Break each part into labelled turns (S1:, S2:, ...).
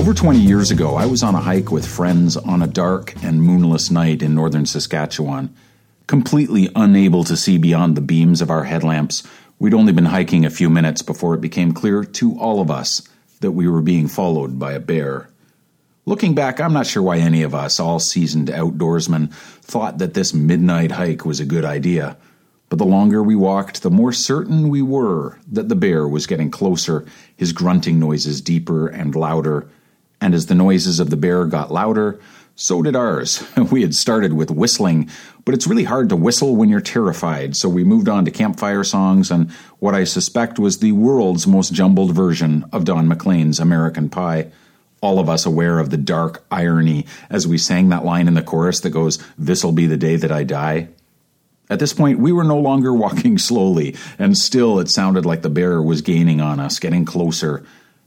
S1: Over 20 years ago, I was on a hike with friends on a dark and moonless night in northern Saskatchewan. Completely unable to see beyond the beams of our headlamps, we'd only been hiking a few minutes before it became clear to all of us that we were being followed by a bear. Looking back, I'm not sure why any of us, all seasoned outdoorsmen, thought that this midnight hike was a good idea. But the longer we walked, the more certain we were that the bear was getting closer, his grunting noises deeper and louder and as the noises of the bear got louder, so did ours. We had started with whistling, but it's really hard to whistle when you're terrified, so we moved on to campfire songs and what I suspect was the world's most jumbled version of Don McLean's American Pie. All of us aware of the dark irony as we sang that line in the chorus that goes, This'll be the day that I die. At this point, we were no longer walking slowly, and still it sounded like the bear was gaining on us, getting closer.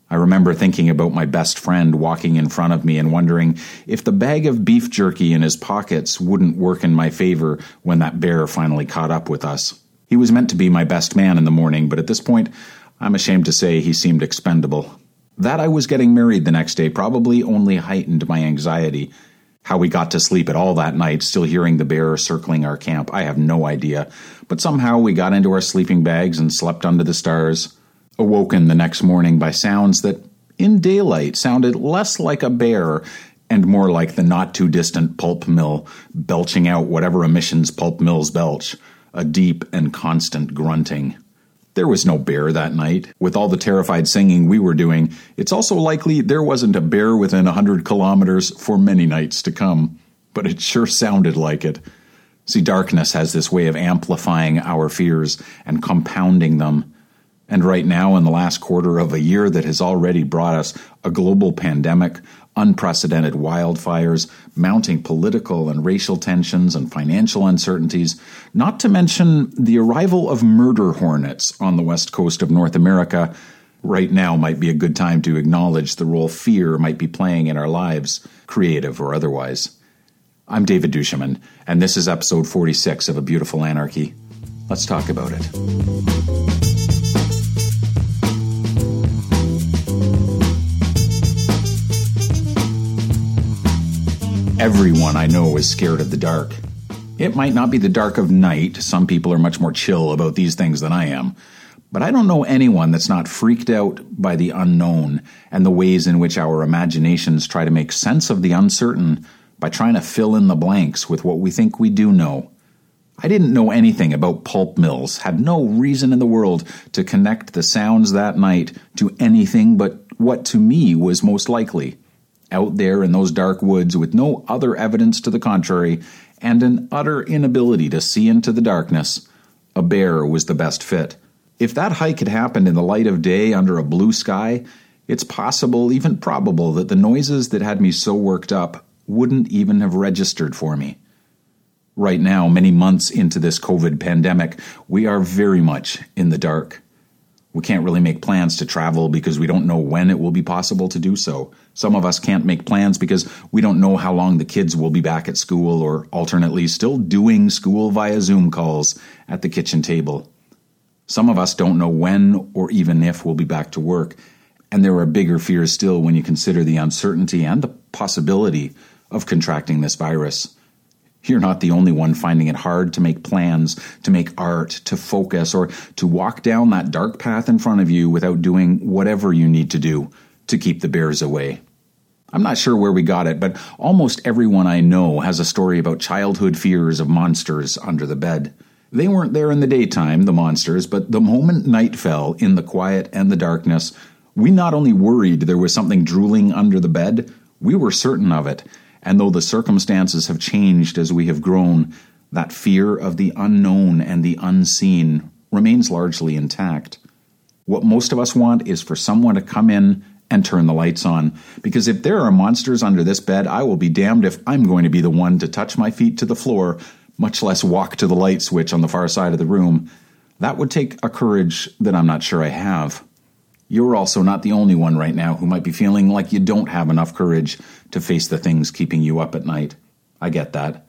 S1: I remember thinking about my best friend walking in front of me and wondering if the bag of beef jerky in his pockets wouldn't work in my favor when that bear finally caught up with us. He was meant to be my best man in the morning, but at this point, I'm ashamed to say he seemed expendable. That I was getting married the next day probably only heightened my anxiety. How we got to sleep at all that night, still hearing the bear circling our camp, I have no idea. But somehow we got into our sleeping bags and slept under the stars awoken the next morning by sounds that, in daylight, sounded less like a bear and more like the not too distant pulp mill belching out whatever emissions pulp mills belch, a deep and constant grunting. There was no bear that night. With all the terrified singing we were doing, it's also likely there wasn't a bear within a hundred kilometers for many nights to come. But it sure sounded like it. See, darkness has this way of amplifying our fears and compounding them. And right now, in the last quarter of a year that has already brought us a global pandemic, unprecedented wildfires, mounting political and racial tensions, and financial uncertainties, not to mention the arrival of murder hornets on the west coast of North America, right now might be a good time to acknowledge the role fear might be playing in our lives, creative or otherwise. I'm David Duchemin, and this is episode 46 of A Beautiful Anarchy. Let's talk about it. Everyone I know is scared of the dark. It might not be the dark of night. Some people are much more chill about these things than I am. But I don't know anyone that's not freaked out by the unknown and the ways in which our imaginations try to make sense of the uncertain by trying to fill in the blanks with what we think we do know. I didn't know anything about pulp mills, had no reason in the world to connect the sounds that night to anything but what to me was most likely out there in those dark woods with no other evidence to the contrary and an utter inability to see into the darkness, a bear was the best fit. If that hike had happened in the light of day under a blue sky, it's possible, even probable, that the noises that had me so worked up wouldn't even have registered for me. Right now, many months into this COVID pandemic, we are very much in the dark. We can't really make plans to travel because we don't know when it will be possible to do so. Some of us can't make plans because we don't know how long the kids will be back at school or alternately still doing school via Zoom calls at the kitchen table. Some of us don't know when or even if we'll be back to work. And there are bigger fears still when you consider the uncertainty and the possibility of contracting this virus. You're not the only one finding it hard to make plans, to make art, to focus, or to walk down that dark path in front of you without doing whatever you need to do to keep the bears away. I'm not sure where we got it, but almost everyone I know has a story about childhood fears of monsters under the bed. They weren't there in the daytime, the monsters, but the moment night fell in the quiet and the darkness, we not only worried there was something drooling under the bed, we were certain of it and though the circumstances have changed as we have grown, that fear of the unknown and the unseen remains largely intact. What most of us want is for someone to come in and turn the lights on. Because if there are monsters under this bed, I will be damned if I'm going to be the one to touch my feet to the floor, much less walk to the light switch on the far side of the room. That would take a courage that I'm not sure I have. You're also not the only one right now who might be feeling like you don't have enough courage to face the things keeping you up at night. I get that.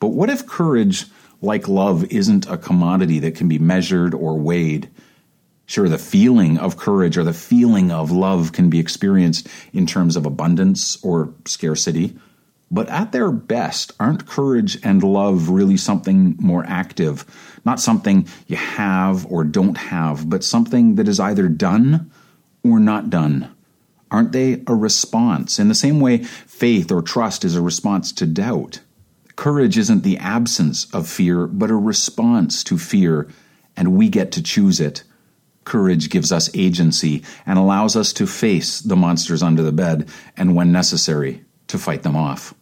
S1: But what if courage, like love, isn't a commodity that can be measured or weighed? Sure, the feeling of courage or the feeling of love can be experienced in terms of abundance or scarcity. But at their best, aren't courage and love really something more active? Not something you have or don't have, but something that is either done or not done. Aren't they a response? In the same way, faith or trust is a response to doubt. Courage isn't the absence of fear, but a response to fear, and we get to choose it. Courage gives us agency and allows us to face the monsters under the bed and, when necessary, to fight them off.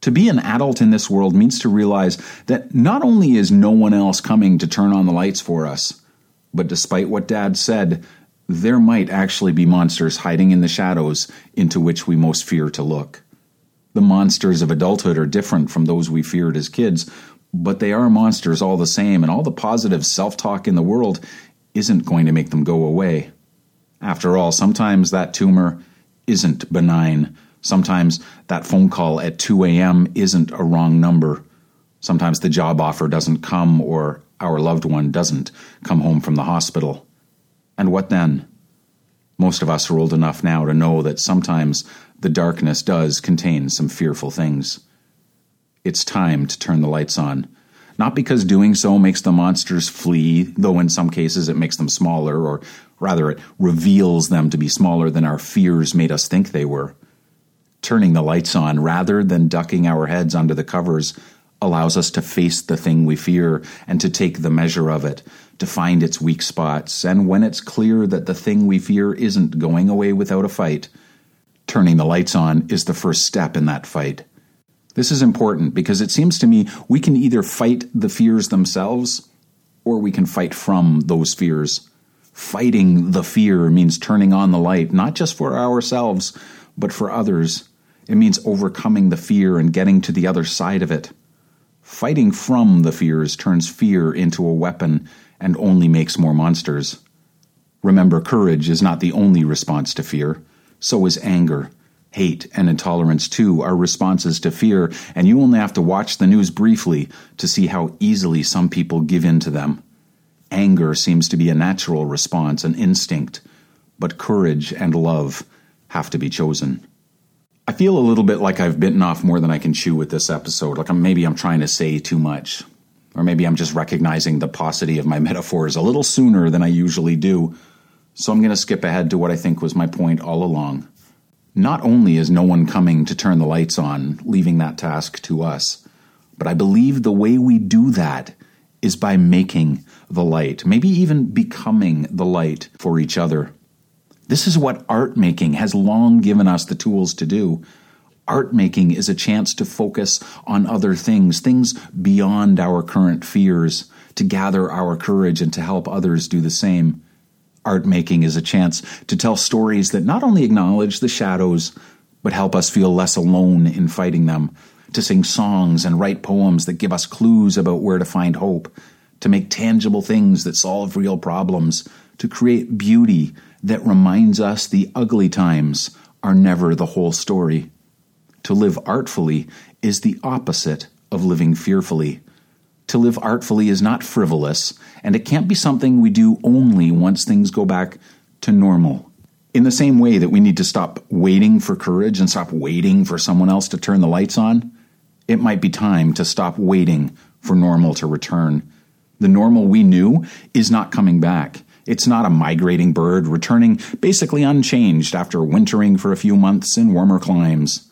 S1: To be an adult in this world means to realize that not only is no one else coming to turn on the lights for us, but despite what Dad said, there might actually be monsters hiding in the shadows into which we most fear to look. The monsters of adulthood are different from those we feared as kids, but they are monsters all the same, and all the positive self talk in the world isn't going to make them go away. After all, sometimes that tumor isn't benign. Sometimes that phone call at 2 a.m. isn't a wrong number. Sometimes the job offer doesn't come, or our loved one doesn't come home from the hospital. And what then? Most of us are old enough now to know that sometimes the darkness does contain some fearful things. It's time to turn the lights on. Not because doing so makes the monsters flee, though in some cases it makes them smaller, or rather, it reveals them to be smaller than our fears made us think they were. Turning the lights on rather than ducking our heads under the covers allows us to face the thing we fear and to take the measure of it, to find its weak spots, and when it's clear that the thing we fear isn't going away without a fight, turning the lights on is the first step in that fight. This is important because it seems to me we can either fight the fears themselves or we can fight from those fears. Fighting the fear means turning on the light, not just for ourselves, but for others. It means overcoming the fear and getting to the other side of it. Fighting from the fears turns fear into a weapon and only makes more monsters. Remember, courage is not the only response to fear. So is anger. Hate and intolerance, too, are responses to fear, and you only have to watch the news briefly to see how easily some people give in to them. Anger seems to be a natural response, an instinct, but courage and love have to be chosen. I feel a little bit like I've bitten off more than I can chew with this episode. Like I'm, maybe I'm trying to say too much. Or maybe I'm just recognizing the paucity of my metaphors a little sooner than I usually do. So I'm going to skip ahead to what I think was my point all along. Not only is no one coming to turn the lights on, leaving that task to us, but I believe the way we do that is by making the light, maybe even becoming the light for each other. This is what art making has long given us the tools to do. Art making is a chance to focus on other things, things beyond our current fears, to gather our courage and to help others do the same. Art making is a chance to tell stories that not only acknowledge the shadows, but help us feel less alone in fighting them, to sing songs and write poems that give us clues about where to find hope, to make tangible things that solve real problems, to create beauty that reminds us the ugly times are never the whole story. To live artfully is the opposite of living fearfully. To live artfully is not frivolous, and it can't be something we do only once things go back to normal. In the same way that we need to stop waiting for courage and stop waiting for someone else to turn the lights on, it might be time to stop waiting for normal to return. The normal we knew is not coming back. It's not a migrating bird returning basically unchanged after wintering for a few months in warmer climes.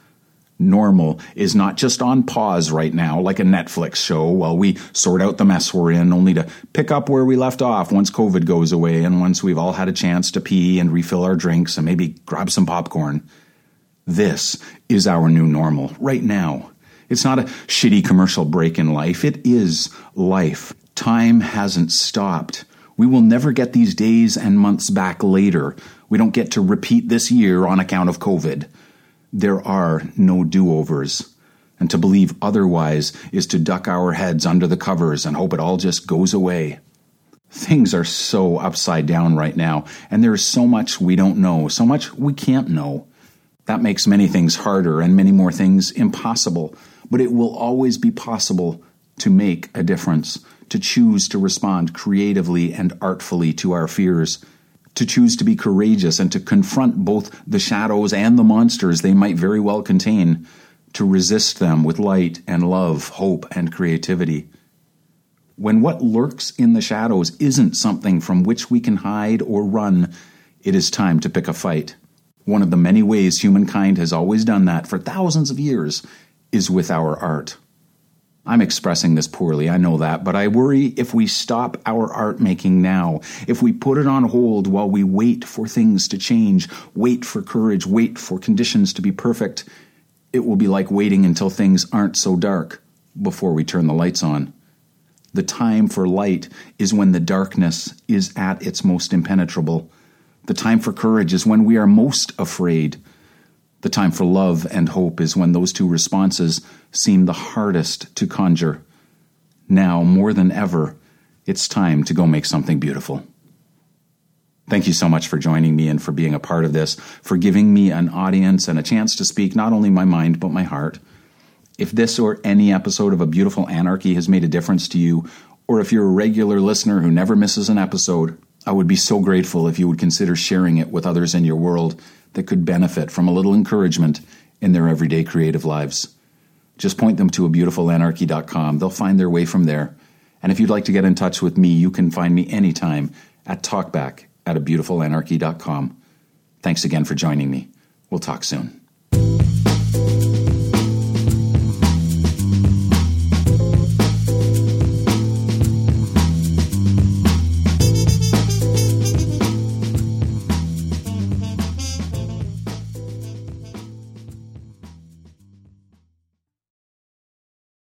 S1: Normal is not just on pause right now like a Netflix show while we sort out the mess we're in, only to pick up where we left off once COVID goes away and once we've all had a chance to pee and refill our drinks and maybe grab some popcorn. This is our new normal right now. It's not a shitty commercial break in life, it is life. Time hasn't stopped. We will never get these days and months back later. We don't get to repeat this year on account of COVID. There are no do overs. And to believe otherwise is to duck our heads under the covers and hope it all just goes away. Things are so upside down right now, and there is so much we don't know, so much we can't know. That makes many things harder and many more things impossible, but it will always be possible to make a difference, to choose to respond creatively and artfully to our fears, to choose to be courageous and to confront both the shadows and the monsters they might very well contain, to resist them with light and love, hope and creativity. When what lurks in the shadows isn't something from which we can hide or run, it is time to pick a fight. One of the many ways humankind has always done that for thousands of years is with our art. I'm expressing this poorly, I know that, but I worry if we stop our art making now, if we put it on hold while we wait for things to change, wait for courage, wait for conditions to be perfect, it will be like waiting until things aren't so dark before we turn the lights on. The time for light is when the darkness is at its most impenetrable. The time for courage is when we are most afraid. The time for love and hope is when those two responses seem the hardest to conjure. Now, more than ever, it's time to go make something beautiful. Thank you so much for joining me and for being a part of this, for giving me an audience and a chance to speak not only my mind, but my heart. If this or any episode of A Beautiful Anarchy has made a difference to you, or if you're a regular listener who never misses an episode, I would be so grateful if you would consider sharing it with others in your world that could benefit from a little encouragement in their everyday creative lives. Just point them to abeautifulanarchy.com. They'll find their way from there. And if you'd like to get in touch with me, you can find me anytime at talkback at abeautifulanarchy.com. Thanks again for joining me. We'll talk soon.